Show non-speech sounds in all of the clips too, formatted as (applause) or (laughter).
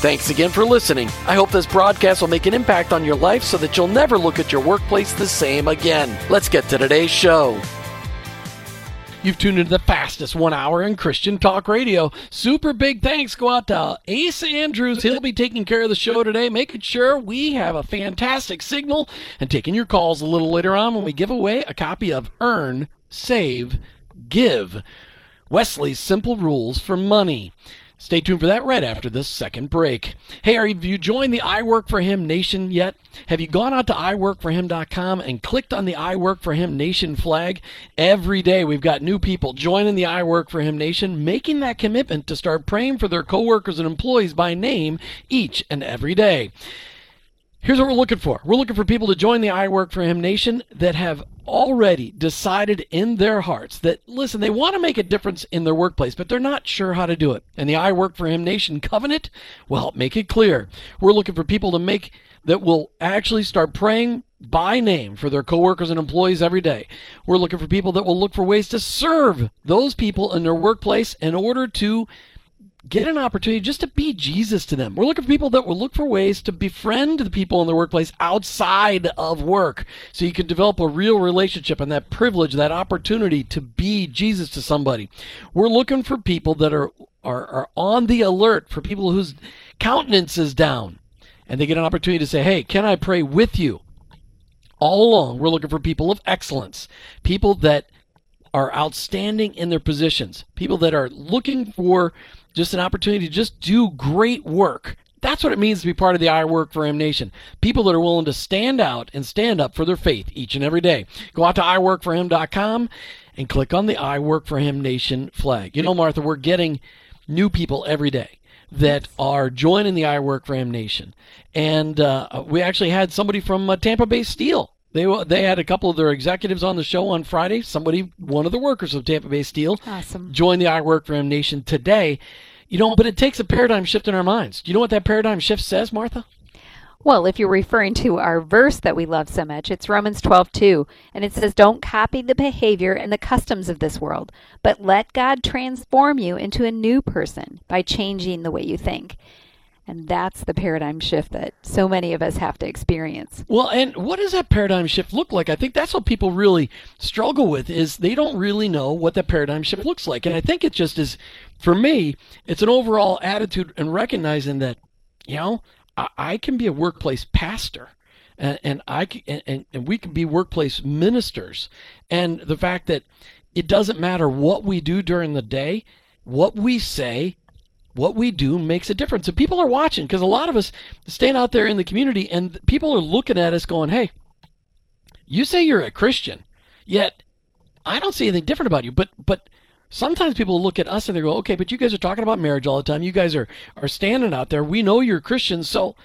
Thanks again for listening. I hope this broadcast will make an impact on your life so that you'll never look at your workplace the same again. Let's get to today's show. You've tuned into the fastest one hour in Christian talk radio. Super big thanks go out to Ace Andrews. He'll be taking care of the show today, making sure we have a fantastic signal and taking your calls a little later on when we give away a copy of Earn, Save, Give. Wesley's Simple Rules for Money. Stay tuned for that right after this second break. Hey, are you, have you joined the I Work for Him Nation yet? Have you gone out to iworkforhim.com and clicked on the I Work for Him Nation flag? Every day we've got new people joining the I Work for Him Nation, making that commitment to start praying for their coworkers and employees by name each and every day. Here's what we're looking for. We're looking for people to join the I Work for Him Nation that have already decided in their hearts that, listen, they want to make a difference in their workplace, but they're not sure how to do it. And the I Work for Him Nation covenant, will help make it clear. We're looking for people to make that will actually start praying by name for their coworkers and employees every day. We're looking for people that will look for ways to serve those people in their workplace in order to get an opportunity just to be Jesus to them. We're looking for people that will look for ways to befriend the people in the workplace outside of work so you can develop a real relationship and that privilege, that opportunity to be Jesus to somebody. We're looking for people that are, are, are on the alert for people whose countenance is down and they get an opportunity to say, Hey, can I pray with you? All along, we're looking for people of excellence, people that are outstanding in their positions, people that are looking for just an opportunity to just do great work. That's what it means to be part of the I Work for Him Nation. People that are willing to stand out and stand up for their faith each and every day. Go out to iworkforhim.com and click on the I Work for Him Nation flag. You know, Martha, we're getting new people every day that are joining the I Work for Him Nation. And uh, we actually had somebody from uh, Tampa Bay Steel they they had a couple of their executives on the show on Friday. Somebody, one of the workers of Tampa Bay Steel, awesome. joined the I Work for Him Nation today. You know, but it takes a paradigm shift in our minds. Do you know what that paradigm shift says, Martha? Well, if you're referring to our verse that we love so much, it's Romans 12:2, and it says, "Don't copy the behavior and the customs of this world, but let God transform you into a new person by changing the way you think." And that's the paradigm shift that so many of us have to experience. Well, and what does that paradigm shift look like? I think that's what people really struggle with is they don't really know what that paradigm shift looks like. And I think it just is for me, it's an overall attitude and recognizing that, you know, I, I can be a workplace pastor and, and I can, and, and we can be workplace ministers. And the fact that it doesn't matter what we do during the day, what we say what we do makes a difference. And people are watching because a lot of us stand out there in the community and people are looking at us going, hey, you say you're a Christian, yet I don't see anything different about you. But, but, Sometimes people look at us and they go, okay, but you guys are talking about marriage all the time. You guys are, are standing out there. We know you're Christians. So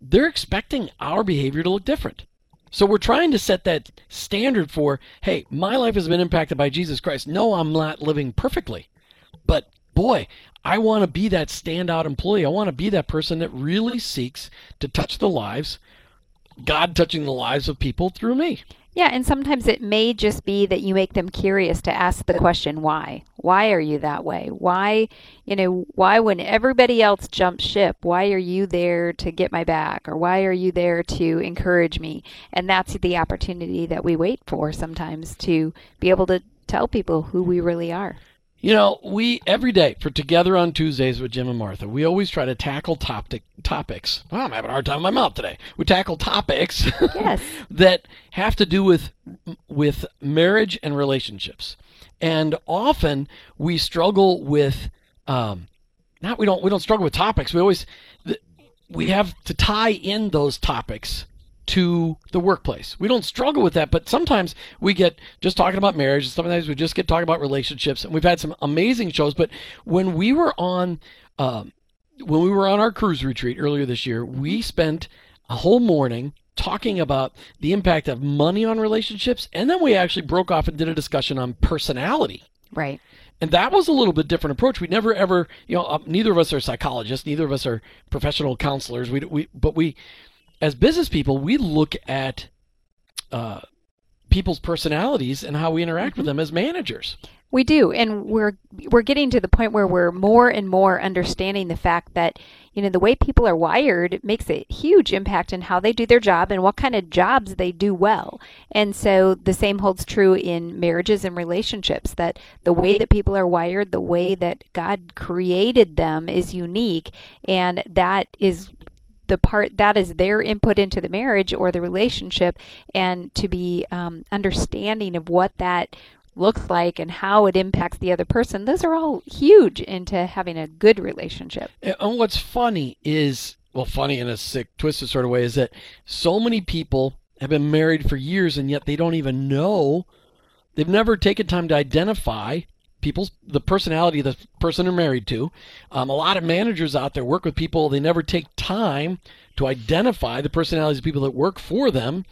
they're expecting our behavior to look different. So we're trying to set that standard for, hey, my life has been impacted by Jesus Christ. No, I'm not living perfectly. But boy, I want to be that standout employee. I want to be that person that really seeks to touch the lives, God touching the lives of people through me. Yeah, and sometimes it may just be that you make them curious to ask the question, why? Why are you that way? Why, you know, why when everybody else jumps ship, why are you there to get my back? Or why are you there to encourage me? And that's the opportunity that we wait for sometimes to be able to tell people who we really are. You know, we every day for Together on Tuesdays with Jim and Martha, we always try to tackle topic topics. I'm having a hard time in my mouth today. We tackle topics Yes. (laughs) that have to do with with marriage and relationships, and often we struggle with. Um, not we don't we don't struggle with topics. We always we have to tie in those topics to the workplace. We don't struggle with that, but sometimes we get just talking about marriage, and sometimes we just get talking about relationships. And we've had some amazing shows, but when we were on um, when we were on our cruise retreat earlier this year, we spent a whole morning talking about the impact of money on relationships, and then we actually broke off and did a discussion on personality. Right. And that was a little bit different approach. We never ever, you know, uh, neither of us are psychologists, neither of us are professional counselors. We, we, but we, as business people, we look at uh, people's personalities and how we interact with them as managers. We do, and we're we're getting to the point where we're more and more understanding the fact that you know the way people are wired makes a huge impact in how they do their job and what kind of jobs they do well. And so the same holds true in marriages and relationships that the way that people are wired, the way that God created them is unique, and that is the part that is their input into the marriage or the relationship and to be um, understanding of what that looks like and how it impacts the other person those are all huge into having a good relationship And what's funny is, well, funny in a sick, twisted sort of way, is that so many people have been married for years and yet they don't even know. They've never taken time to identify people's the personality of the person they're married to. Um, a lot of managers out there work with people. They never take time to identify the personalities of people that work for them,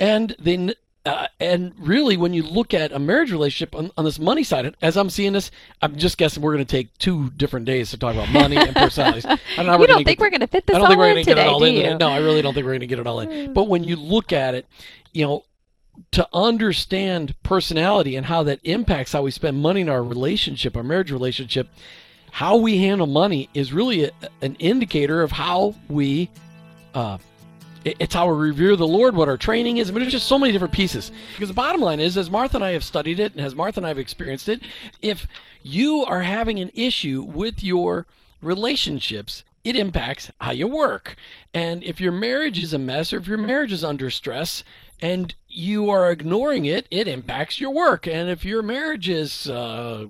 and they. Uh, and really, when you look at a marriage relationship on, on this money side, as I'm seeing this, I'm just guessing we're going to take two different days to talk about money and personalities. (laughs) I'm not you really don't think get- we're going to fit this I don't all think we're in going to get it all in. No, I really don't think we're going to get it all in. But when you look at it, you know, to understand personality and how that impacts how we spend money in our relationship, our marriage relationship, how we handle money is really a, an indicator of how we. Uh, it- it's how we revere the Lord, what our training is. I mean, there's just so many different pieces. Because the bottom line is, as Martha and I have studied it, and as Martha and I have experienced it, if you are having an issue with your relationships, it impacts how you work. And if your marriage is a mess, or if your marriage is under stress, and you are ignoring it, it impacts your work. And if your marriage is uh,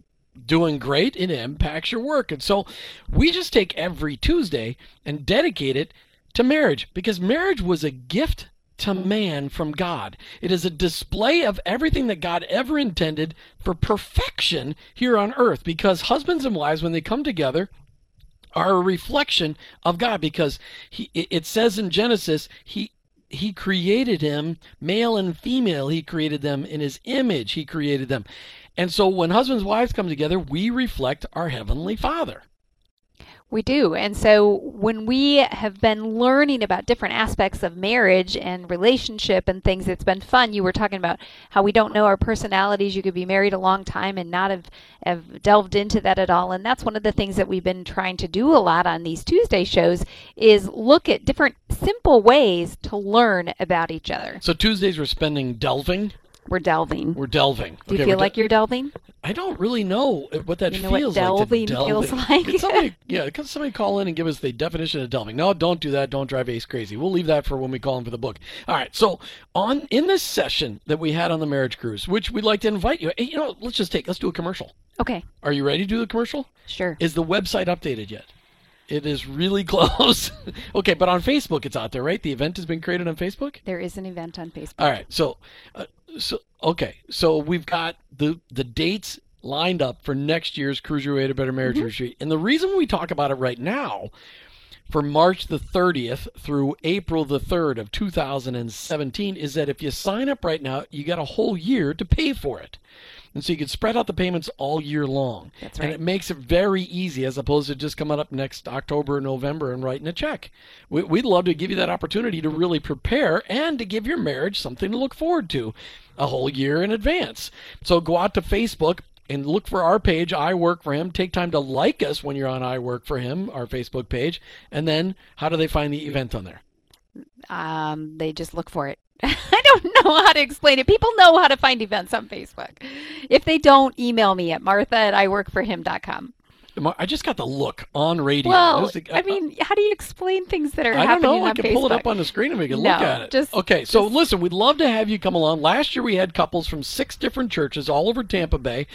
doing great, it impacts your work. And so we just take every Tuesday and dedicate it to marriage because marriage was a gift to man from God. It is a display of everything that God ever intended for perfection here on earth because husbands and wives, when they come together, are a reflection of God because he, it it says in Genesis, he he created him male and female he created them in his image he created them. And so when husbands and wives come together we reflect our heavenly father We do. And so when we have been learning about different aspects of marriage and relationship and things, it's been fun. You were talking about how we don't know our personalities. You could be married a long time and not have, have delved into that at all. And that's one of the things that we've been trying to do a lot on these Tuesday shows is look at different simple ways to learn about each other. so tuesdays we're spending delving We're delving. we're delving Do you Okay, feel like you're delving? I don't really know what that You know what feels like. delving feels like? Could somebody, (laughs) yeah, could somebody call in and give us the definition of delving? No, don't do that. Don't drive Ace crazy. We'll leave that for when we call him for the book. All right. So on in this session that we had on the marriage cruise, which we'd like to invite you. You know, let's just take. Let's do a commercial. Okay, Are you ready to do the commercial? sure. Is the website updated yet? It is really (laughs) close. (laughs) okay, but on Facebook it's out there, right? The event has been created on Facebook. There is an event on Facebook. All right. So, uh, so okay. So we've got the the dates lined up for next year's Cruise Your Way to Better Marriage mm-hmm. Retreat, and the reason we talk about it right now, for March the 30th through April the 3rd of 2017, is that if you sign up right now, you got a whole year to pay for it. And so you can spread out the payments all year long. That's right. And it makes it very easy as opposed to just coming up next October or November and writing a check. We, we'd love to give you that opportunity to really prepare and to give your marriage something to look forward to a whole year in advance. So go out to Facebook and look for our page, I Work for Him. Take time to like us when you're on I Work for Him, our Facebook page. And then how do they find the event on there? Um, they just look for it. (laughs) I don't know how to explain it. People know how to find events on Facebook. If they don't, email me at martha at iworkforhim.com. I just got the look on radio. Well, I, I, mean, how do you explain things that are I happening don't know. on I can Facebook? pull it up on the screen and we can no, look at it. Just, okay, so just, listen, we'd love to have you come along. Last year we had couples from six different churches all over Tampa Bay.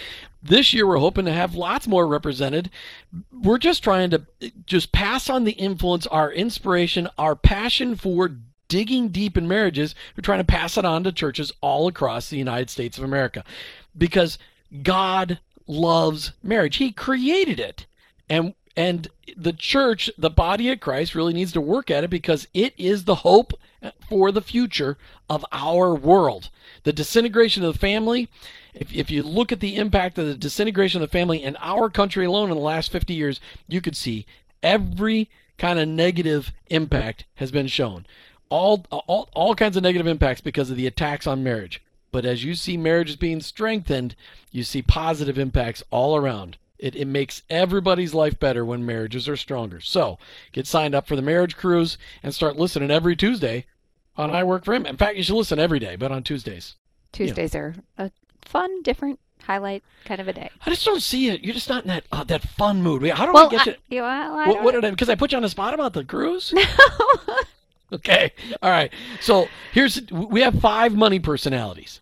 This year we're hoping to have lots more represented. We're just trying to eh, just pass on the influence, our inspiration, our passion for digging deep in marriages. We're trying to pass it on to churches all across the United States of America because God loves marriage. He created it. And and the church, the body of Christ, really needs to work at it because it is the hope for the future of our world. The disintegration of the family, if, if you look at the impact of the disintegration of the family in our country alone in the last 50 years, you could see every kind of negative impact has been shown. All, all, all kinds of negative impacts because of the attacks on marriage. But as you see marriages being strengthened, you see positive impacts all around. It, it makes everybody's life better when marriages are stronger. So get signed up for the marriage cruise and start listening every Tuesday on I Work for Him. In fact, you should listen every day, but on Tuesdays. Tuesdays are a fun, different highlight kind of a day. I just don't see it. You're just not in that uh, that fun mood. How do well, we get to? I, well, I what, what did I? Because I put you on the spot about the cruise. (laughs) No. (laughs) okay. All right. So here's we have five money personalities.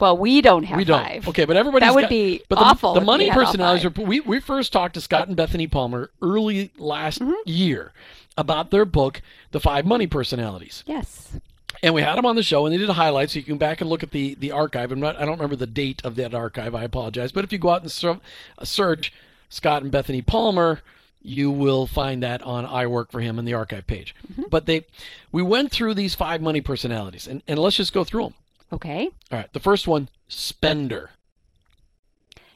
Well, we don't have we don't. five. Okay, but everybody that would got, be but awful. The, the money we had all personalities are. We we first talked to Scott and Bethany Palmer early last Mhm. year about their book, The Five Money Personalities, Yes. and we had them on the show, and they did a highlight, so you can back and look at the the archive. I'm not. I don't remember the date of that archive. I apologize, but if you go out and search Scott and Bethany Palmer. You will find that on I Work for Him in the archive page. Mm-hmm. But they, we went through these five money personalities, and, and let's just go through them. Okay. All right. The first one, spender.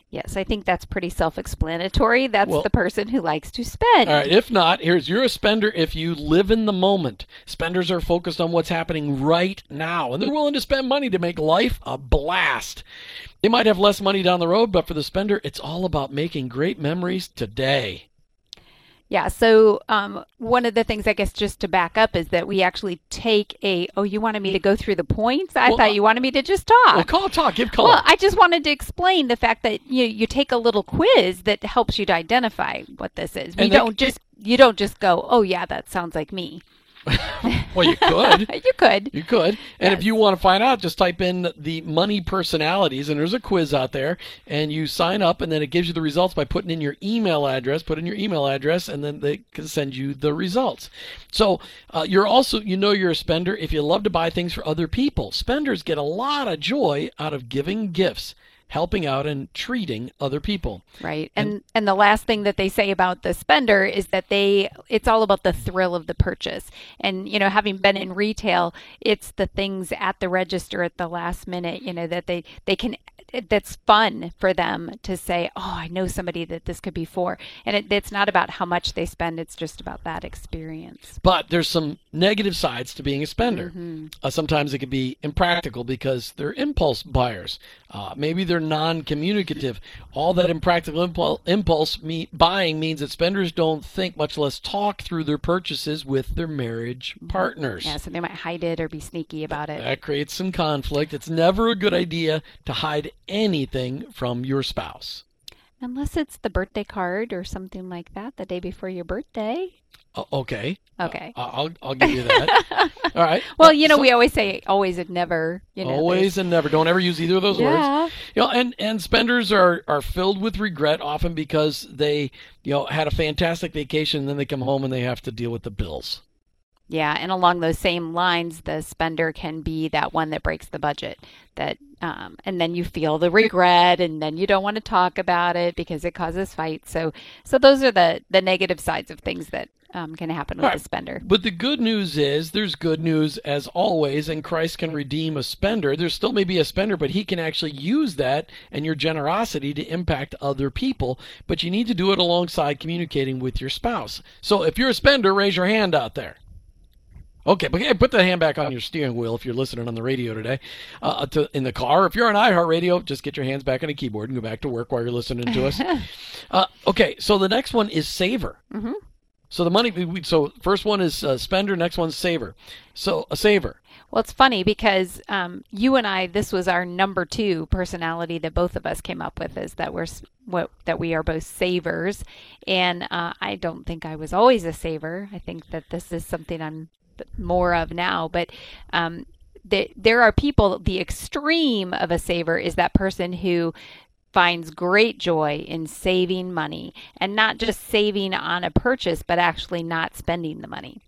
Yes, I think that's pretty self-explanatory. That's Well- the person who likes to spend. All right. If not, here's you're a spender if you live in the moment. Spenders are focused on what's happening right now, and they're willing to spend money to make life a blast. They might have less money down the road, but for the spender, it's all about making great memories today. Yeah. So um, one of the things, I guess, just to back up, is that we actually take a. Oh, you wanted me to go through the points? I Well, thought you wanted me to just talk. Well, call talk, give color. Well, I just wanted to explain the fact that you you take a little quiz that helps you to identify what this is. We And don't just you don't just go, oh yeah, that sounds like me. (laughs) well, you could. (laughs) you could. You could. And if you want to find out, just type in the money personalities, and there's a quiz out there, and you sign up, and then it gives you the results by putting in your email address. Put in your email address, and then they can send you the results. So uh, you're also, you know, you're a spender if you love to buy things for other people. Spenders get a lot of joy out of giving gifts. Helping out and treating other people. Right. And and the last thing that they say about the spender is that they it's all about the thrill of the purchase. And you know, having been in retail, it's the things at the register at the last minute, you know, that they they can that's fun for them to say, "Oh, I know somebody that this could be for." And it, it's not about how much they spend, it's just about that experience. But there's some negative sides to being a spender. Mhm. Uh, sometimes it can be impractical because they're impulse buyers. Uh, maybe they're non-communicative. All that impractical impul- impulse me- buying means that spenders don't think, much less talk through their purchases with their marriage partners. Yeah, so they might hide it or be sneaky about it. That creates some conflict. It's never a good idea to hide anything from your spouse. Unless it's the birthday card or something like that the day before your birthday. Okay. Okay. Uh, I'll, I'll give you that. (laughs) All right. Well, you know, So- we always say always and never. You know, always and never. Don't ever use either of those there's- words. Yeah. You know, and and spenders are are filled with regret often because they you know had a fantastic vacation and then they come home and they have to deal with the bills. Yeah, and along those same lines, the spender can be that one that breaks the budget. That, um, and then you feel the regret, and then you don't want to talk about it because it causes fights. So, so those are the the negative sides of things that um, can happen with right. the spender. But the good news is there's good news as always, and Christ can redeem a spender. There still may be a spender, but he can actually use that and your generosity to impact other people. But you need to do it alongside communicating with your spouse. So if you're a spender, raise your hand out there. Okay, but hey, put the hand back on your steering wheel if you're listening on the radio today. Uh, to, in the car, if you're on iHeartRadio, just get your hands back on the keyboard and go back to work while you're listening to us. (laughs) uh, okay, so the next one is saver. Mhm. So the money. we- So first one is uh, spender. Next one's saver. So a saver. Well, it's funny because um, you and I, this was our number two personality that both of us came up with, is that we're what that we are both savers, and uh, I don't think I was always a saver. I think that this is something I'm more of now, but. Um, the, there are people. The extreme of a saver is that person who finds great joy in saving money and not just saving on a purchase, but actually not spending the money.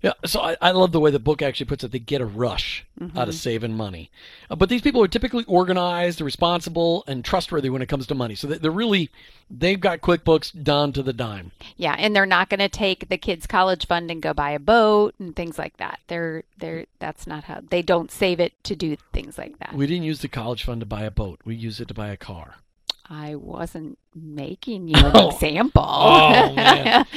Yeah, so I, I love the way the book actually puts it. They get a rush out of saving money. Uh, but these people are typically organized, responsible, and trustworthy when it comes to money. So they- they're really, they've got QuickBooks down to the dime. Yeah, and they're not going to take the kids' college fund and go buy a boat and things like that. They're they're that's not how they don't save it to do things like that. We didn't use the college fund to buy a boat. We used it to buy a car. I wasn't making you an Oh. example. Oh, man. (laughs)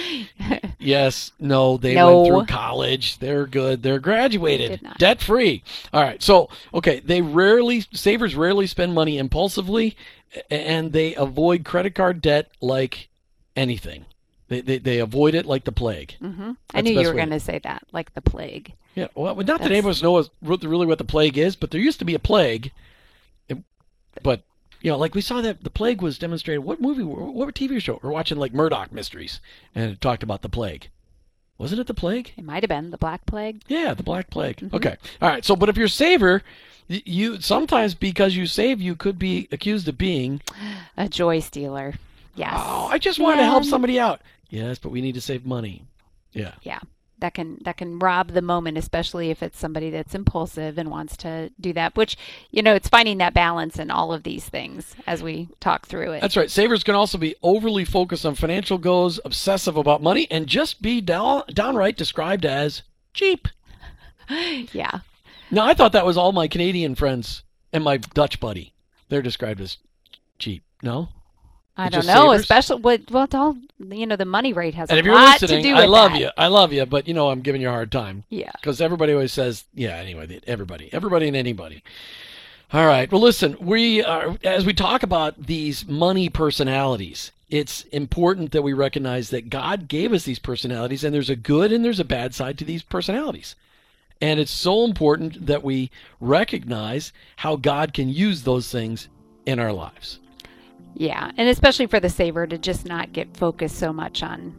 Yes, no, they No. went through college. They're good. They're graduated, debt free. All right. So, okay, they rarely savers rarely spend money impulsively, and they avoid credit card debt like anything. They they, they avoid it like the plague. hmm I knew you were going to say that, like the plague. Yeah. Well, not that That's- any of us know what- what- really what the plague is, but there used to be a plague. But you know, like we saw that the plague was demonstrated. What movie? What TV show? We're watching like Murdoch Mysteries, and it talked about the plague. Wasn't it the plague? It might have been the black plague. Yeah, the Black Plague. Mhm. Okay. All right. So, but if you're saver, you sometimes because you save, you could be accused of being, A joy stealer. Yes. oh, I just wanted to help somebody out. Yes, but we need to save money. Yeah. yeah that can that can rob the moment especially if it's somebody that's impulsive and wants to do that which you know it's finding that balance in all of these things as we talk through it That's right. Savers can also be overly focused on financial goals, obsessive about money, and just be down, downright described as cheap. (laughs) yeah Now, I thought that was all my Canadian friends and my Dutch buddy. They're described as cheap. No? I don't know savers? especially what well it's all you know the money rate has And a lot to do with I love that. you. I love you, but you know I'm giving you a hard time. yeah because everybody always says, yeah. Anyway, everybody, everybody, and anybody. All right. Well, listen, we are as we talk about these money personalities. It's important that we recognize that God gave us these personalities, and there's a good and there's a bad side to these personalities. And it's so important that we recognize how God can use those things in our lives. Yeah and especially for the saver to just not get focused so much on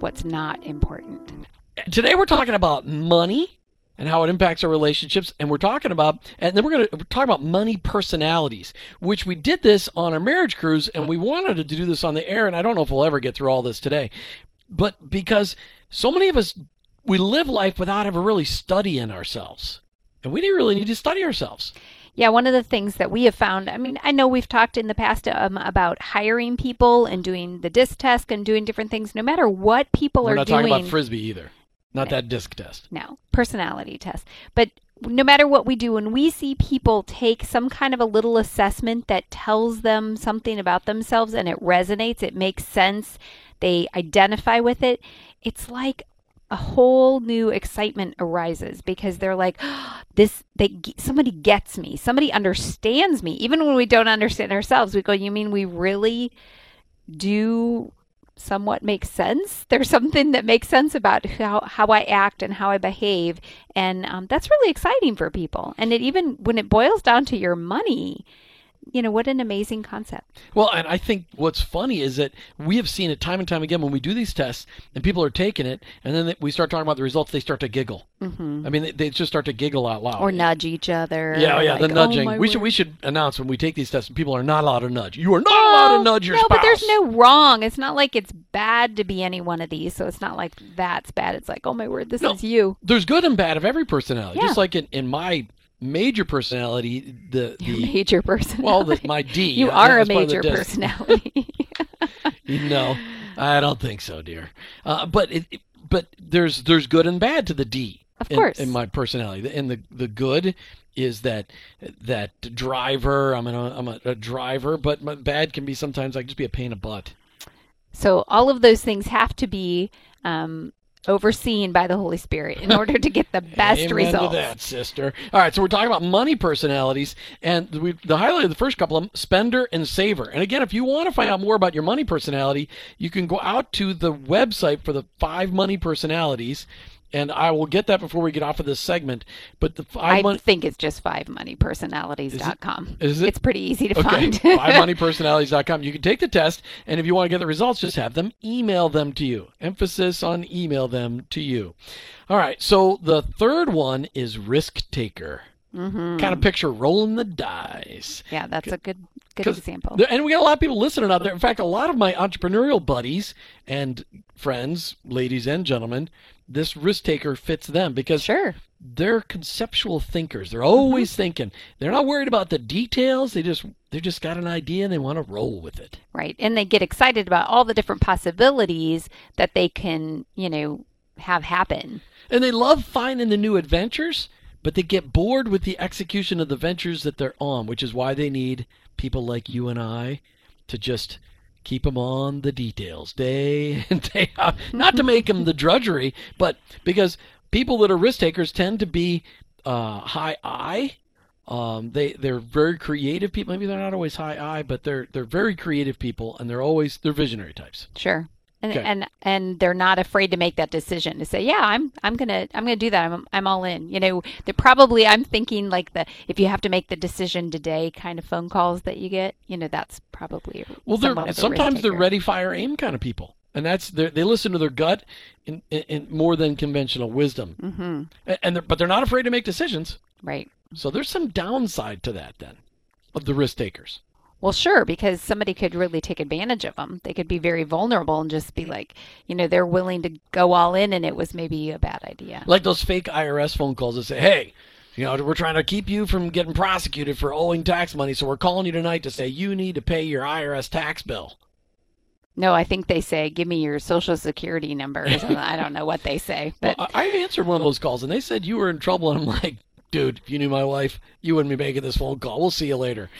what's not important Today we're talking about money and how it impacts our relationships, and we're talking about, and then we're going to talk about money personalities, which we did this on our marriage cruise, and we wanted to do this on the air, and I don't know if we'll ever get through all this today, but because so many of us we live life without ever really studying ourselves, and we didn't really need to study ourselves. Yeah, one of the things that we have found, I mean, I know we've talked in the past um, about hiring people and doing the disc test and doing different things, no matter what people we're are not doing. talking about frisbee either, not that disc test. no, personality test. But no matter what we do, when we see people take some kind of a little assessment that tells them something about themselves and it resonates, it makes sense, they identify with it, it's like a whole new excitement arises because they're like (gasps) this they somebody gets me. Somebody understands me. Even when we don't understand ourselves we go you mean we really do somewhat make sense? (laughs) There's something that makes sense about how, how i act and how i behave. And um, that's really exciting for people. And it even when it boils down to your money you know what an amazing concept Well, and I think what's funny is that we have seen it time and time again when we do these tests and people are taking it, and then we start talking about the results, they start to giggle. hmm I mean, they, they just start to giggle out loud. or nudge each other Yeah, oh, yeah, like, the nudging. my we should we should announce when we take these tests, people are not allowed to nudge. You are not allowed to nudge your no, spouse. but there's no wrong. It's not like it's bad to be any one of these. So it's not like that's bad. It's like, oh my word, this No. is you. There's good and bad of every personality. Yeah. Just like in, in my major personality, the (laughs) the major personality. well, the, my D. you are a that's part of the major personality. (laughs) No, I don't think so, dear. Uh, but it, it- but there's there's good and bad to the D. Of in, course. in my personality, and the the good is that that driver. I'm an, I'm a, a driver, but my bad can be sometimes I can just be a pain in the butt. so all of those things have to be um, overseen by the Holy Spirit in order to get the best Amen results. to that, sister. All right, so we're talking about money personalities, and we the highlight of the first couple of them, spender and saver. And again, if you want to find out more about your money personality, you can go out to the website for the five money personalities. And I will get that before we get off of this segment. But the five I money think it's just fivemoneypersonalities.com. is it? It's pretty easy to Okay, find. (laughs) fivemoneypersonalities.com. You can take the test, and if you want to get the results, just have them email them to you. Emphasis on email them to you. All right, so the third one is risk taker. hmm Kind of picture rolling the dice. Yeah, that's a good good example. There- And we got a lot of people listening out there. In fact, a lot of my entrepreneurial buddies and friends, ladies and gentlemen, this risk taker fits them because Sure. they're conceptual thinkers. They're always mm-hmm. thinking. They're not worried about the details. They just they just got an idea and they want to roll with it. Right. And they get excited about all the different possibilities that they can, you know, have happen. And they love finding the new adventures, but they get bored with the execution of the ventures that they're on, which is why they need people like you and I to just keep them on the details day in day out. Not to make them the drudgery, but because people that are risk takers tend to be uh, high I. Um, they they're very creative people. Maybe they're not always high I, but they're they're very creative people, and they're always they're visionary types. Sure. And, Okay. and and they're not afraid to make that decision to say, yeah, I'm I'm gonna I'm gonna do that. I'm I'm all in. You know, they're probably I'm thinking like the if you have to make the decision today kind of phone calls that you get. You know, that's probably Well, they're sometimes they're ready, fire, aim kind of people, and that's they they listen to their gut in, in, in more than conventional wisdom, Mm-hmm. and, and they're, but they're not afraid to make decisions. Right. So there's some downside to that then, of the risk takers. Well, sure, because somebody could really take advantage of them. They could be very vulnerable and just be mm. like, you know, they're willing to go all in, and it was maybe a bad idea. Like those fake IRS phone calls that say, "Hey, you know, we're trying to keep you from getting prosecuted for owing tax money, so we're calling you tonight to say you need to pay your IRS tax bill." No, I think they say, "Give me your social security number." (laughs) I don't know what they say, Well, but I, I've answered one of those calls, and they said you were in trouble, and I'm like, dude, if you knew my wife, you wouldn't be making this phone call. We'll see you later.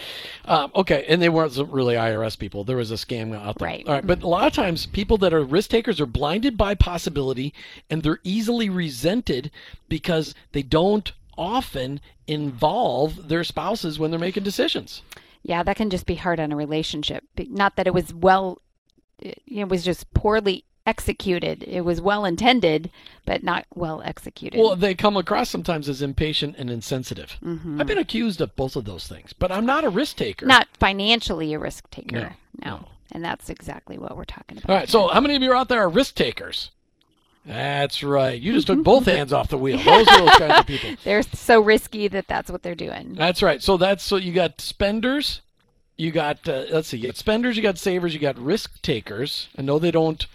Um, okay, and they weren't really IRS people. There was a scam out there. Right. All right, but a lot of times people that are risk takers are blinded by possibility, and they're easily resented because they don't often involve their spouses when they're making decisions. yeah, that can just be hard on a relationship. Not that it was well, it it was just poorly executed. It was well intended, but not well executed. Well, they come across sometimes as impatient and insensitive. Mhm. I've been accused of both of those things, but I'm not a risk taker. not financially a risk taker. No, No, no. and that's exactly what we're talking about. All right, so how many of you out there are risk takers? That's right. You just took both (laughs) hands off the wheel. Those are those kinds of people. (laughs) they're so risky that that's what they're doing. That's right. So that's so you got spenders, you got uh, let's see, you got spenders, you got savers, you got risk takers. I know they don't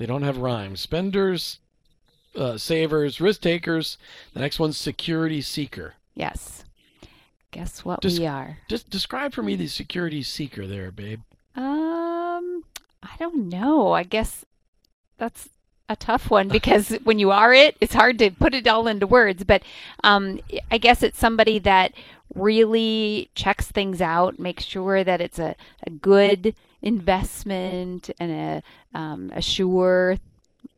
they don't have rhymes. Spenders, uh, savers, risk takers. The next one's security seeker. Yes. Guess what Just- we are? Just describe for me the security seeker there, babe. Um, I don't know. I guess that's a tough one (laughs) because when you are it, it's hard to put it all into words. But um, I guess it's somebody that really checks things out, makes sure that it's a, a good investment and a um, a sure,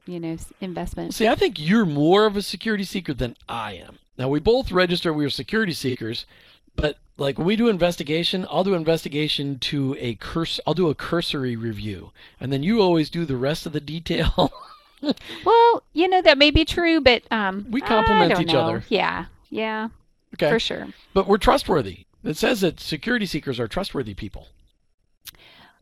you know, investment. See, I think you're more of a security seeker than I am. Now, we both register we are security seekers, but like when we do investigation, I'll do investigation to a curse. I'll do a cursory review, and then you always do the rest of the detail. (laughs) Well, you know that may be true, but um, We complement each know. other. Yeah, yeah, okay, for sure. but we're trustworthy. It says that security seekers are trustworthy people.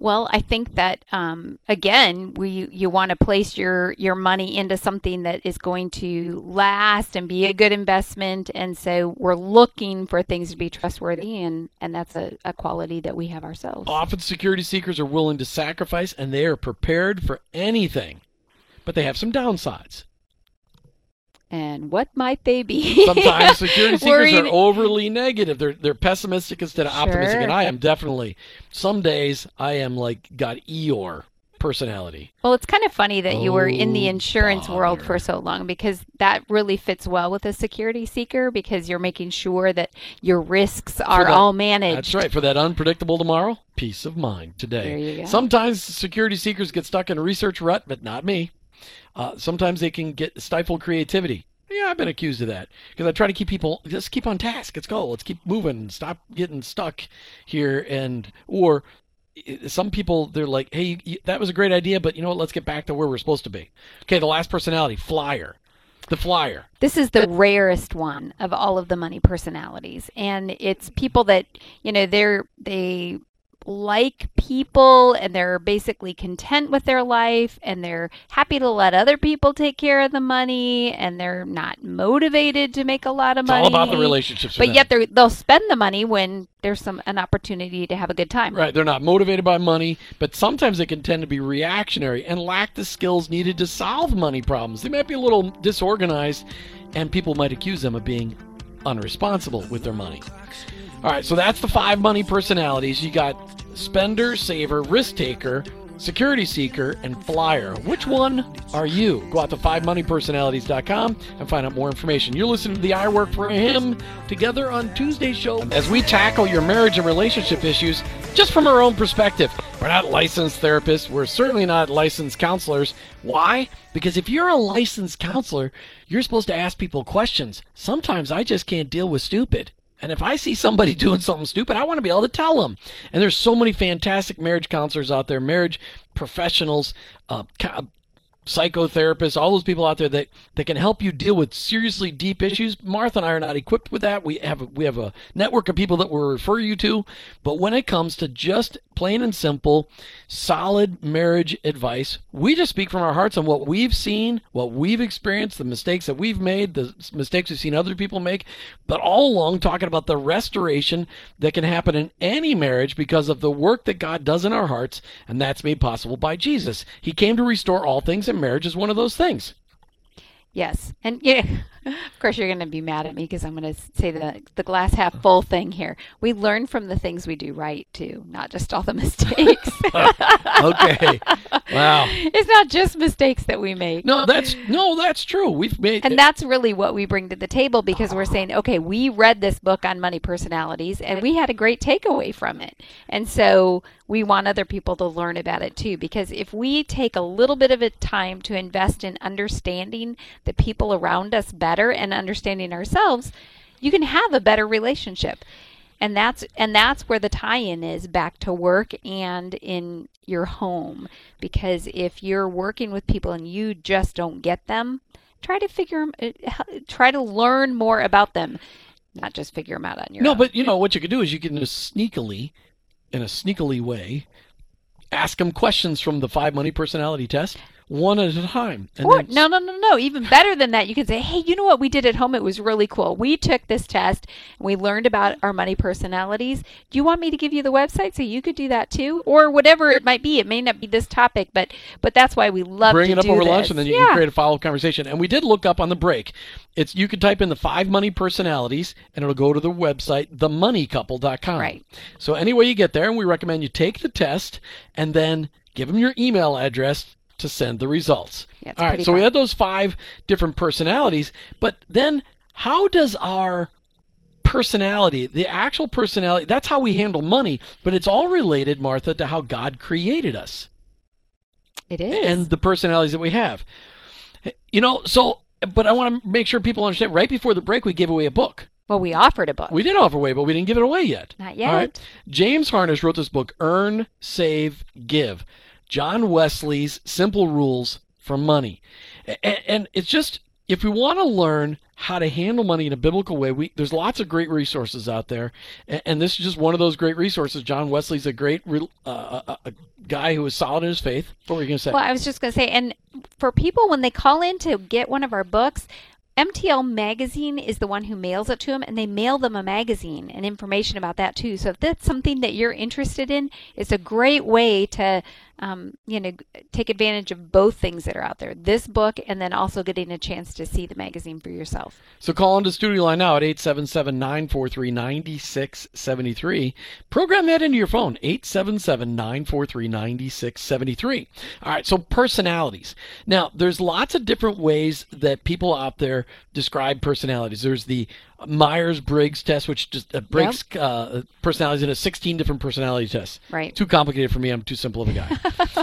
Well, I think that um, again, we you want to place your your money into something that is going to last and be a good investment, and so we're looking for things to be trustworthy, and and that's a, a quality that we have ourselves. Often, security seekers are willing to sacrifice, and they are prepared for anything. But they have some downsides. And what might they be? Sometimes (laughs) security seekers are overly negative. They're they're pessimistic instead of optimistic, and I am definitely. Some days I am like got Eeyore personality. Well, it's kind of funny that you were in the Oh, insurance world for so long because that really fits well with a security seeker because you're making sure that your risks are that- all managed. That's right. For that unpredictable tomorrow, peace of mind today. There you go. Sometimes security seekers get stuck in a research rut, but not me. Uh, sometimes they can get stifle creativity. Yeah, I've been accused of that because I try to keep people just keep on task. Let's go. Let's keep moving. Stop getting stuck here. And or some people they're like, hey, that was a great idea, but you know what? Let's get back to where we're supposed to be. Okay, the last personality, flyer. The flyer. This is the rarest one of all of the money personalities, and it's people that you know they're they like people and they're basically content with their life and they're happy to let other people take care of the money and they're not motivated to make a lot of it's money. all about the relationships. But yet they they'll spend the money when there's some an opportunity to have a good time. Right. They're not motivated by money, but sometimes they can tend to be reactionary and lack the skills needed to solve money problems. They might be a little disorganized and people might accuse them of being unresponsible with their money. All right, so that's the five money personalities. You got spender, saver, risk taker, security seeker, and flyer. Which one are you? Go out to fivemoneypersonalities.com and find out more information. You're listening to the I Work for Him together on Tuesday's show as we tackle your marriage and relationship issues just from our own perspective. We're not licensed therapists. We're certainly not licensed counselors. Why? Because if you're a licensed counselor, you're supposed to ask people questions. Sometimes I just can't deal with stupid. And if I see somebody (laughs) doing something stupid, I want to be able to tell them. And there's so many fantastic marriage counselors out there, marriage professionals, uh, psychotherapists, all those people out there that, that can help you deal with seriously deep issues. Martha and I are not equipped with that. We have a, we have a network of people that we'll refer you to. But when it comes to just plain and simple, solid marriage advice, we just speak from our hearts on what we've seen, what we've experienced, the mistakes that we've made, the mistakes we've seen other people make, but all along talking about the restoration that can happen in any marriage because of the work that God does in our hearts, and that's made possible by Jesus. He came to restore all things and marriage is one of those things. Yes, and yeah, of course you're going to be mad at me because I'm going to say the the glass half full thing here. We learn from the things we do right too, not just all the (laughs) mistakes. (laughs) okay, wow. It's not just mistakes that we make. No, that's no, that's true. We've made, and that's really what we bring to the table because we're saying, okay, we read this book on money personalities and we had a great takeaway from it, and so we want other people to learn about it too. Because if we take a little bit of a time to invest in understanding the people around us better and understanding ourselves, you can have a better relationship. And that's and that's where the tie-in is back to work and in your home. Because if you're working with people and you just don't get them, try to figure uh, try to learn more about them, not just figure them out on your own. no, own. but you know what you could do is you can just sneakily, in a sneakily way, ask them questions from the five money personality test one at a time. or, no, no, no, no. Even better than that, you can say, hey, you know what we did at home? It was really cool. We took this test and we learned about our money personalities. Do you want me to give you the website so you could do that too? Or whatever it might be. It may not be this topic, but but that's why we love Bring it up over this. lunch and then you yeah. can create a follow up conversation. And we did look up on the break. It's You can type in the five money personalities and it'll go to the website, themoneycouple.com. Right. So anyway you get there, and we recommend you take the test and then give them your email address to send the results. Yeah, All right, so fun. we had those five different personalities, but then how does our personality, the actual personality, that's how we handle money, but it's all related, Martha, to how God created us. It is. And the personalities that we have. You know, so, but I want to make sure people understand right before the break, we gave away a book. Well, we offered a book. We did offer away, but we didn't give it away yet. Not yet. All right. James Harnish wrote this book, Earn, Save, Give. John Wesley's Simple Rules for Money. And, and it's just, if we want to learn how to handle money in a biblical way, we, there's lots of great resources out there. And, and this is just one of those great resources. John Wesley's a great uh, a, uh, uh, a guy who is solid in his faith. What were you going to say? Well, I was just going to say, and for people, when they call in to get one of our books, MTL Magazine is the one who mails it to them, and they mail them a magazine and information about that too. So if that's something that you're interested in, it's a great way to um, you know, take advantage of both things that are out there this book and then also getting a chance to see the magazine for yourself. So call into studio line now at 877 943 9673. Program that into your phone 877 943 9673. All right, so personalities. Now, there's lots of different ways that people out there describe personalities. There's the Myers Briggs test, which just uh, breaks uh, personalities into 16 different personality tests. Right. Too complicated for me. I'm too simple of a guy.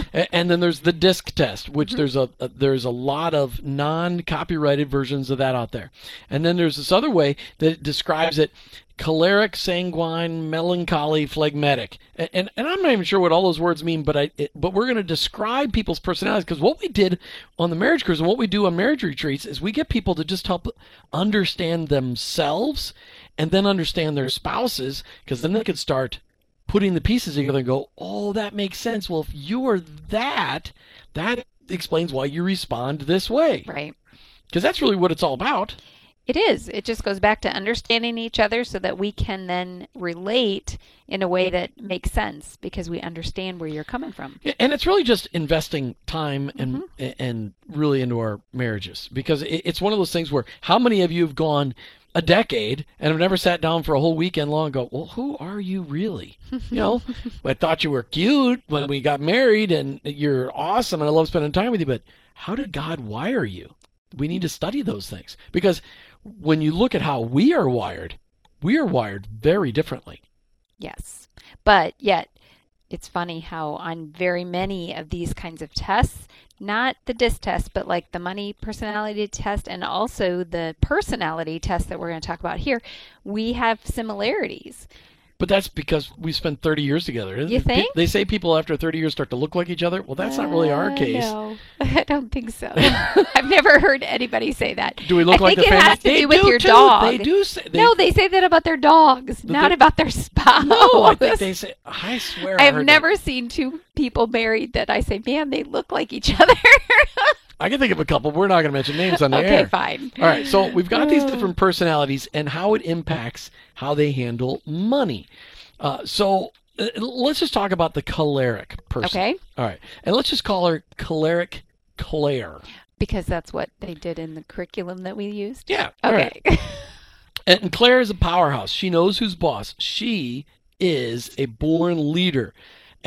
(laughs) A- and then there's the DISC test, which there's a, a there's a lot of non-copyrighted versions of that out there. And then there's this other way that describes it choleric, sanguine, melancholy, phlegmatic. And, and, and I'm not even sure what all those words mean, but I it, but we're going to describe people's personalities because what we did on the marriage cruise and what we do on marriage retreats is we get people to just help understand themselves and then understand their spouses because then they could start putting the pieces together and go, oh, that makes sense. Well, if you're that, that explains why you respond this way. Right. Because that's really what it's all about. It is. It just goes back to understanding each other so that we can then relate in a way that makes sense because we understand where you're coming from. And it's really just investing time and mm-hmm. and really into our marriages because it's one of those things where how many of you have gone a decade and have never sat down for a whole weekend long and go, well, who are you really? You know, (laughs) I thought you were cute when we got married and you're awesome and I love spending time with you, but how did God wire you? We need to study those things because when you look at how we are wired, we are wired very differently. Yes. But yet, it's funny how on very many of these kinds of tests, not the DISC test, but like the money personality test and also the personality test that we're going to talk about here, we have similarities. But that's because we spent 30 years together. You think? They say people after 30 years start to look like each other. Well, that's not really our Uh, case. No, (laughs) (laughs) I don't think so. I've never heard anybody say that. Do we look I like think the it family? has to they do with do your too. dog. They do say. They, no, they say that about their dogs, not about their spouse. No, I think they say. I swear. I I've never seen two people married that I say, man, they look like each (laughs) other. I can think of a couple. We're not going to mention names on the okay, air. fine. All right. So we've got these different personalities and how it impacts how they handle money. Uh, so uh, let's just talk about the choleric person. Okay, All right. And let's just call her choleric Claire. because that's what they did in the curriculum that we used. Yeah. all right. Okay. And Claire is a powerhouse. She knows who's boss. She is a born leader.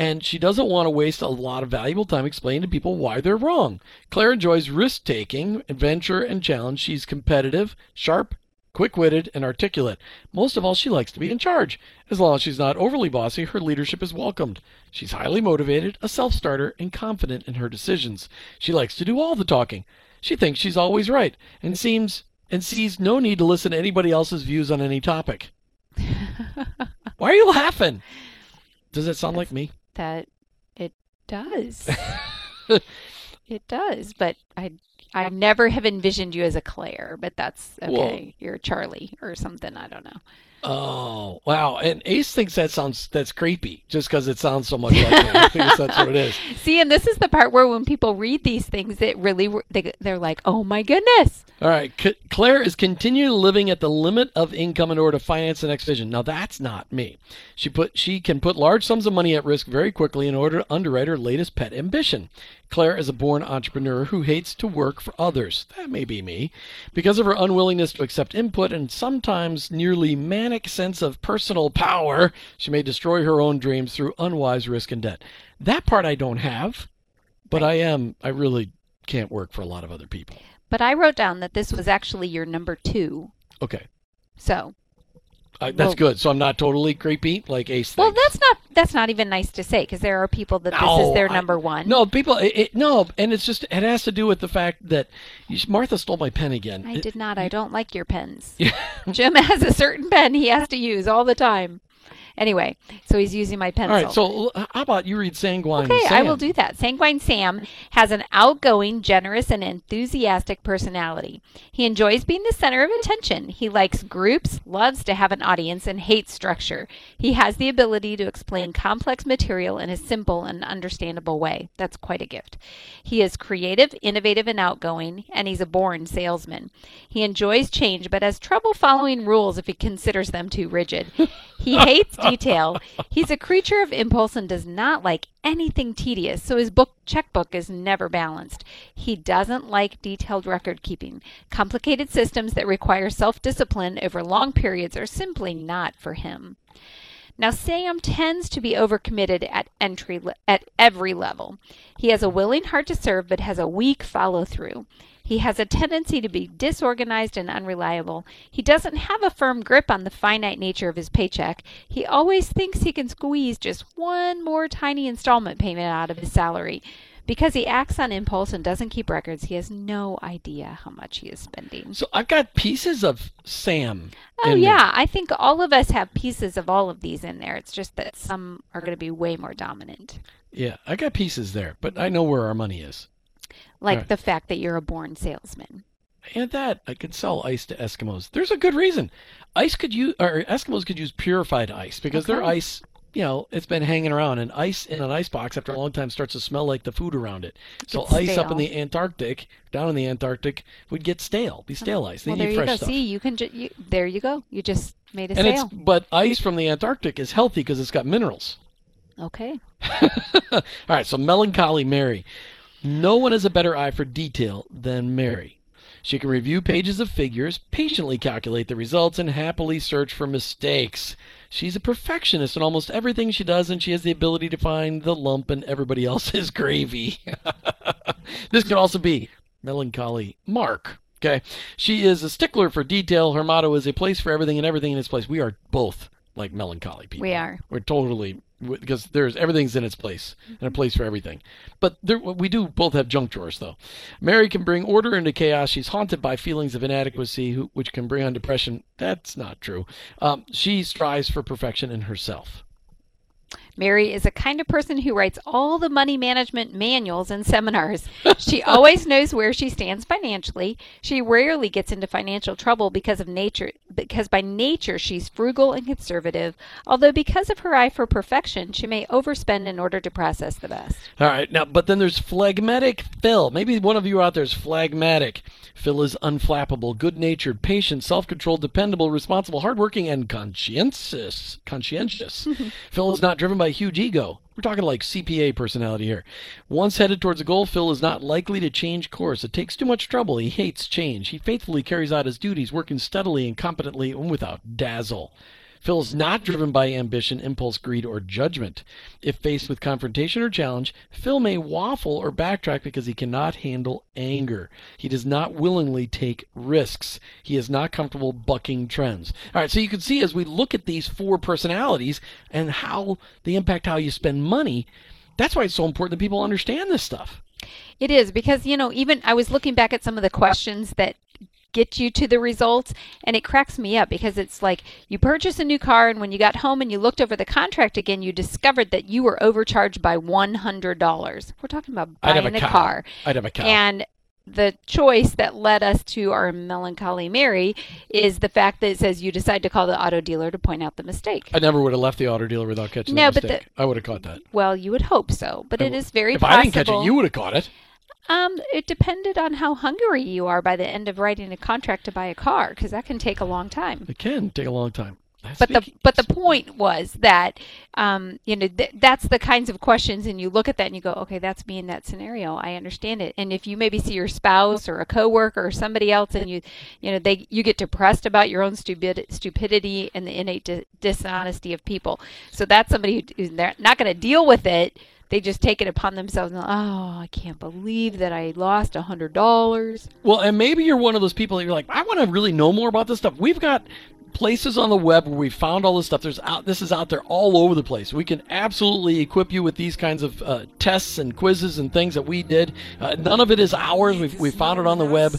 And she doesn't want to waste a lot of valuable time explaining to people why they're wrong. Claire enjoys risk taking, adventure, and challenge. She's competitive, sharp, quick witted, and articulate. Most of all, she likes to be in charge. As long as she's not overly bossy, her leadership is welcomed. She's highly motivated, a self starter, and confident in her decisions. She likes to do all the talking. She thinks she's always right and seems and sees no need to listen to anybody else's views on any topic. (laughs) Why are you laughing? Does that sound like me? That it does. (laughs) it does, but I I never have envisioned you as a Claire, but that's okay. You're Charlie or something. I don't know. Oh, wow. And Ace thinks that sounds that's creepy just because it sounds so much like me. I think that's what it is. (laughs) See, and this is the part where when people read these things, it really they, they're like, "Oh my goodness!" All right. C- Claire is continually living at the limit of income in order to finance the next vision. Now that's not me. She put she can put large sums of money at risk very quickly in order to underwrite her latest pet ambition. Claire is a born entrepreneur who hates to work for others. That may be me. Because of her unwillingness to accept input and sometimes nearly manic sense of personal power, she may destroy her own dreams through unwise risk and debt. That part I don't have, but I am I really can't work for a lot of other people. But I wrote down that this was actually your number two. Okay. So, Uh, that's Well- good. So I'm not totally creepy like Ace. well, thinks. that's not that's not even nice to say because there are people that this is their I- number one. No, people. It, it- no, and it's just it has to do with the fact that you, Martha stole my pen again. I It- did not. I don't like your pens. (laughs) Jim has a certain pen he has to use all the time. Anyway, so he's using my All pencil. right. So how about you read Sanguine? Okay, I will do that. Sanguine Sam has an outgoing, generous, and enthusiastic personality. He enjoys being the center of attention. He likes groups, loves to have an audience, and hates structure. He has the ability to explain complex material in a simple and understandable way. That's quite a gift. He is creative, innovative, and outgoing, and he's a born salesman. He enjoys change, but has trouble following rules if he considers them too rigid. He (laughs) hates detail. He's a creature of impulse and does not like anything tedious, so his book checkbook is never balanced. He doesn't like detailed record keeping. Complicated systems that require self-discipline over long periods are simply not for him. Now, Sam tends to be overcommitted at entry le- at every level. He has a willing heart to serve, but has a weak follow through. He has a tendency to be disorganized and unreliable. He doesn't have a firm grip on the finite nature of his paycheck. He always thinks he can squeeze just one more tiny installment payment out of his salary. Because he acts on impulse and doesn't keep records, he has no idea how much he is spending. So I've got pieces of Sam. Oh, yeah. I think all of us have pieces of all of these in there. It's just that some are going to be way more dominant. Yeah, I got pieces there, but I know where our money is. Like Right. the fact that you're a born salesman. And that I could sell ice to Eskimos. There's a good reason. Ice could use, or Eskimos could use purified ice because their ice, you know, it's been hanging around, and ice in an ice box after a long time starts to smell like the food around it. So Gets ice up in the Antarctic, down in the Antarctic, would get stale, be oh. stale ice. They Well, need there you fresh go. stuff. See, you can. Ju- you, there you go. You just made a and it's sale. but ice from the Antarctic is healthy because it's got minerals. Okay. (laughs) All right, so melancholy Mary. No one has a better eye for detail than Mary. She can review pages of figures, patiently calculate the results, and happily search for mistakes. She's a perfectionist in almost everything she does, and she has the ability to find the lump in everybody (laughs) else's gravy. (laughs) this could also be melancholy Mark. Okay. She is a stickler for detail. Her motto is a place for everything and everything in its place. We are both like melancholy people. We are. We're totally because there's everything's in its place and a place for everything. But there, we do both have junk drawers, though. Mary can bring order into chaos. She's haunted by feelings of inadequacy, who, which can bring on depression. That's not true. Um, she strives for perfection in herself. Mary is a kind of person who writes all the money management manuals and seminars. She (laughs) always knows where she stands financially. She rarely gets into financial trouble because of nature because by nature she's frugal and conservative, although because of her eye for perfection, she may overspend in order to process the best. All right, now, but then there's phlegmatic Phil. Maybe one of you out there is phlegmatic. Phil is unflappable, good natured, patient, self controlled, dependable, responsible, hardworking, and conscientious. (laughs) Conscientious. Phil is not driven by huge ego. We're talking like CPA personality here. Once headed towards a goal, Phil is not likely to change course. It takes too much trouble. He hates change. He faithfully carries out his duties, working steadily and competently and without dazzle. Phil is not driven by ambition, impulse, greed, or judgment. If faced with confrontation or challenge, Phil may waffle or backtrack because he cannot handle anger. He does not willingly take risks. He is not comfortable bucking trends. All right, so you can see as we look at these four personalities and how they impact how you spend money, that's why it's so important that people understand this stuff. It is because, you know, even I was looking back at some of the questions that get you to the results and it cracks me up because it's like you purchase a new car and when you got home and you looked over the contract again you discovered that you were overcharged by $100 we're talking about buying a a, cow. car I'd have a cow. and the choice that led us to our melancholy mary is the fact that it says you decide to call the auto dealer to point out the mistake I never would have left the auto dealer without catching No, that but mistake. I would have caught that. well you would hope so but I it w- is very if possible I didn't catch it, you would have caught it. Um, it depended on how hungry you are by the end of writing a contract to buy a car, because that can take a long time. It can take a long time. But the but the point was that, um, you know, th- that's the kinds of questions, and you look at that and you go, okay, that's me in that scenario. I understand it. And if you maybe see your spouse or a coworker or somebody else, and you, you know, they you get depressed about your own stupid stupidity and the innate di- dishonesty of people. So that's somebody who's they're not going to deal with it. They just take it upon themselves. And, oh, I can't believe that I lost a hundred dollars. Well, and maybe you're one of those people that you're like, I want to really know more about this stuff. We've got places on the web where we found all this stuff. There's out. This is out there all over the place. We can absolutely equip you with these kinds of uh, tests and quizzes and things that we did. Uh, none of it is ours. We we found it on the web.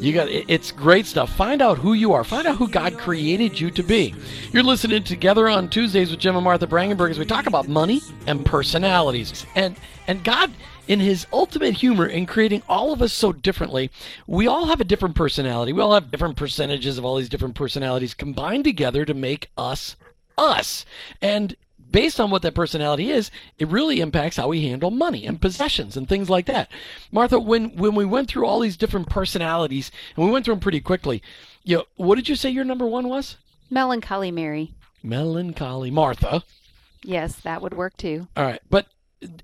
You got it's great stuff. Find out who you are. Find out who God created you to be. You're listening together on Tuesdays with Jim and Martha Brangenberg as we talk about money and personalities. And and God in his ultimate humor in creating all of us so differently, we all have a different personality. We all have different percentages of all these different personalities combined together to make us us. And based on what that personality is, it really impacts how we handle money and possessions and things like that. Martha, when when we went through all these different personalities and we went through them pretty quickly, you know, what did you say your number one was? Melancholy Mary. Melancholy Martha. Yes, that would work too. All right, but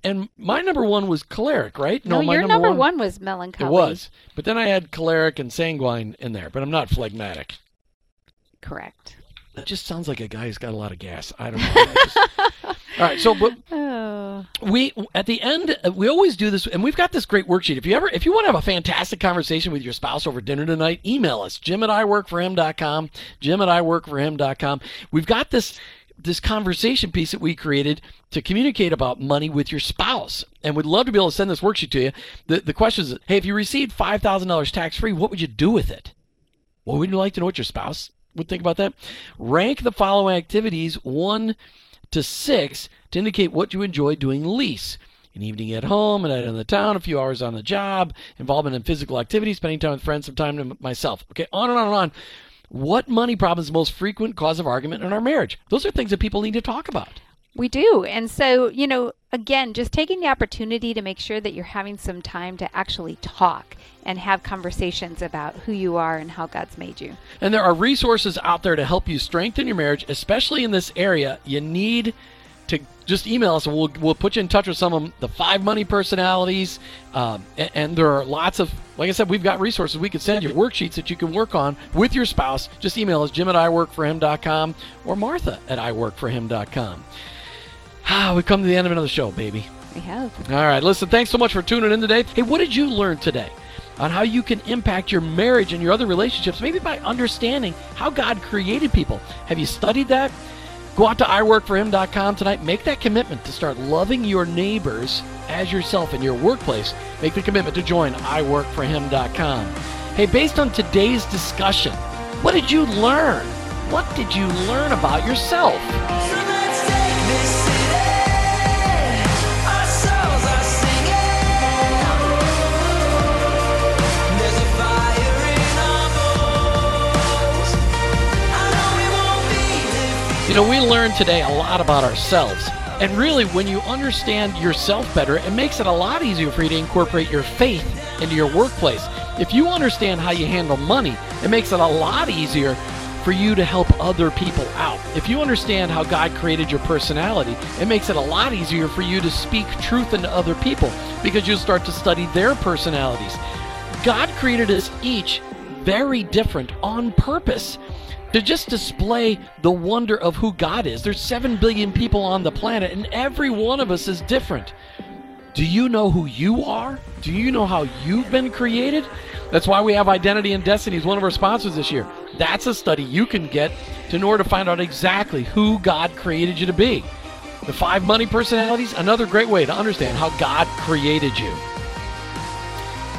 and my number one was choleric, right? No, my your number, one, was melancholy. It was, but then I had choleric and sanguine in there, but I'm not phlegmatic. correct. That just sounds like a guy who's got a lot of gas. I don't know. (laughs) All right, so but Oh, we at the end we always do this and we've got this great worksheet. If you ever if you want to have a fantastic conversation with your spouse over dinner tonight email us jim at iworkforhim.com jim at iworkforhim.com we've got this this conversation piece that we created to communicate about money with your spouse and we'd love to be able to send this worksheet to you. The, the question is hey if you received $5000 tax free what would you do with it? Well would you like to know what your spouse would think about that rank the following activities one to six to indicate what you enjoy doing least. An evening at home, a night in the town, a few hours on the job, involvement in physical activity, spending time with friends, some time to myself. Okay, on and on and on. What money problem is the most frequent cause of argument in our marriage? Those are things that people need to talk about. We do. And so, you know, again, just taking the opportunity to make sure that you're having some time to actually talk and have conversations about who you are and how God's made you. And there are resources out there to help you strengthen your marriage, especially in this area. You need to just email us and we'll, we'll put you in touch with some of the five money personalities. Um, and, and, there are lots of, like I said, we've got resources we can send you, worksheets that you can work on with your spouse. Just email us, jim at iworkforhim.com or martha at iworkforhim.com. Ah, we've come to the end of another show, baby. We have. All right, listen, thanks so much for tuning in today. Hey, what did you learn today? On how you can impact your marriage and your other relationships, maybe by understanding how God created people. Have you studied that? Go out to iworkforhim.com tonight. Make that commitment to start loving your neighbors as yourself in your workplace. Make the commitment to join iworkforhim.com. Hey, based on today's discussion, what did you learn? What did you learn about yourself? You know, we learned today a lot about ourselves. And really, when you understand yourself better, it makes it a lot easier for you to incorporate your faith into your workplace. If you understand how you handle money, it makes it a lot easier for you to help other people out. If you understand how God created your personality, it makes it a lot easier for you to speak truth into other people because you'll start to study their personalities. God created us each very different on purpose to just display the wonder of who God is. There's 7 billion people on the planet, and every one of us is different. Do you know who you are? Do you know how you've been created? That's why we have Identity and Destiny as one of our sponsors this year. That's a study you can get in order to find out exactly who God created you to be. The five money personalities, another great way to understand how God created you.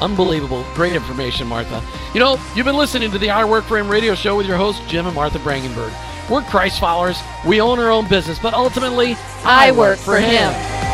Unbelievable. Great information, Martha. You know, you've been listening to the I Work for Him radio show with your host, Jim and Martha Brangenberg. We're Christ followers. We own our own business, but ultimately, I, I work, work for him. him.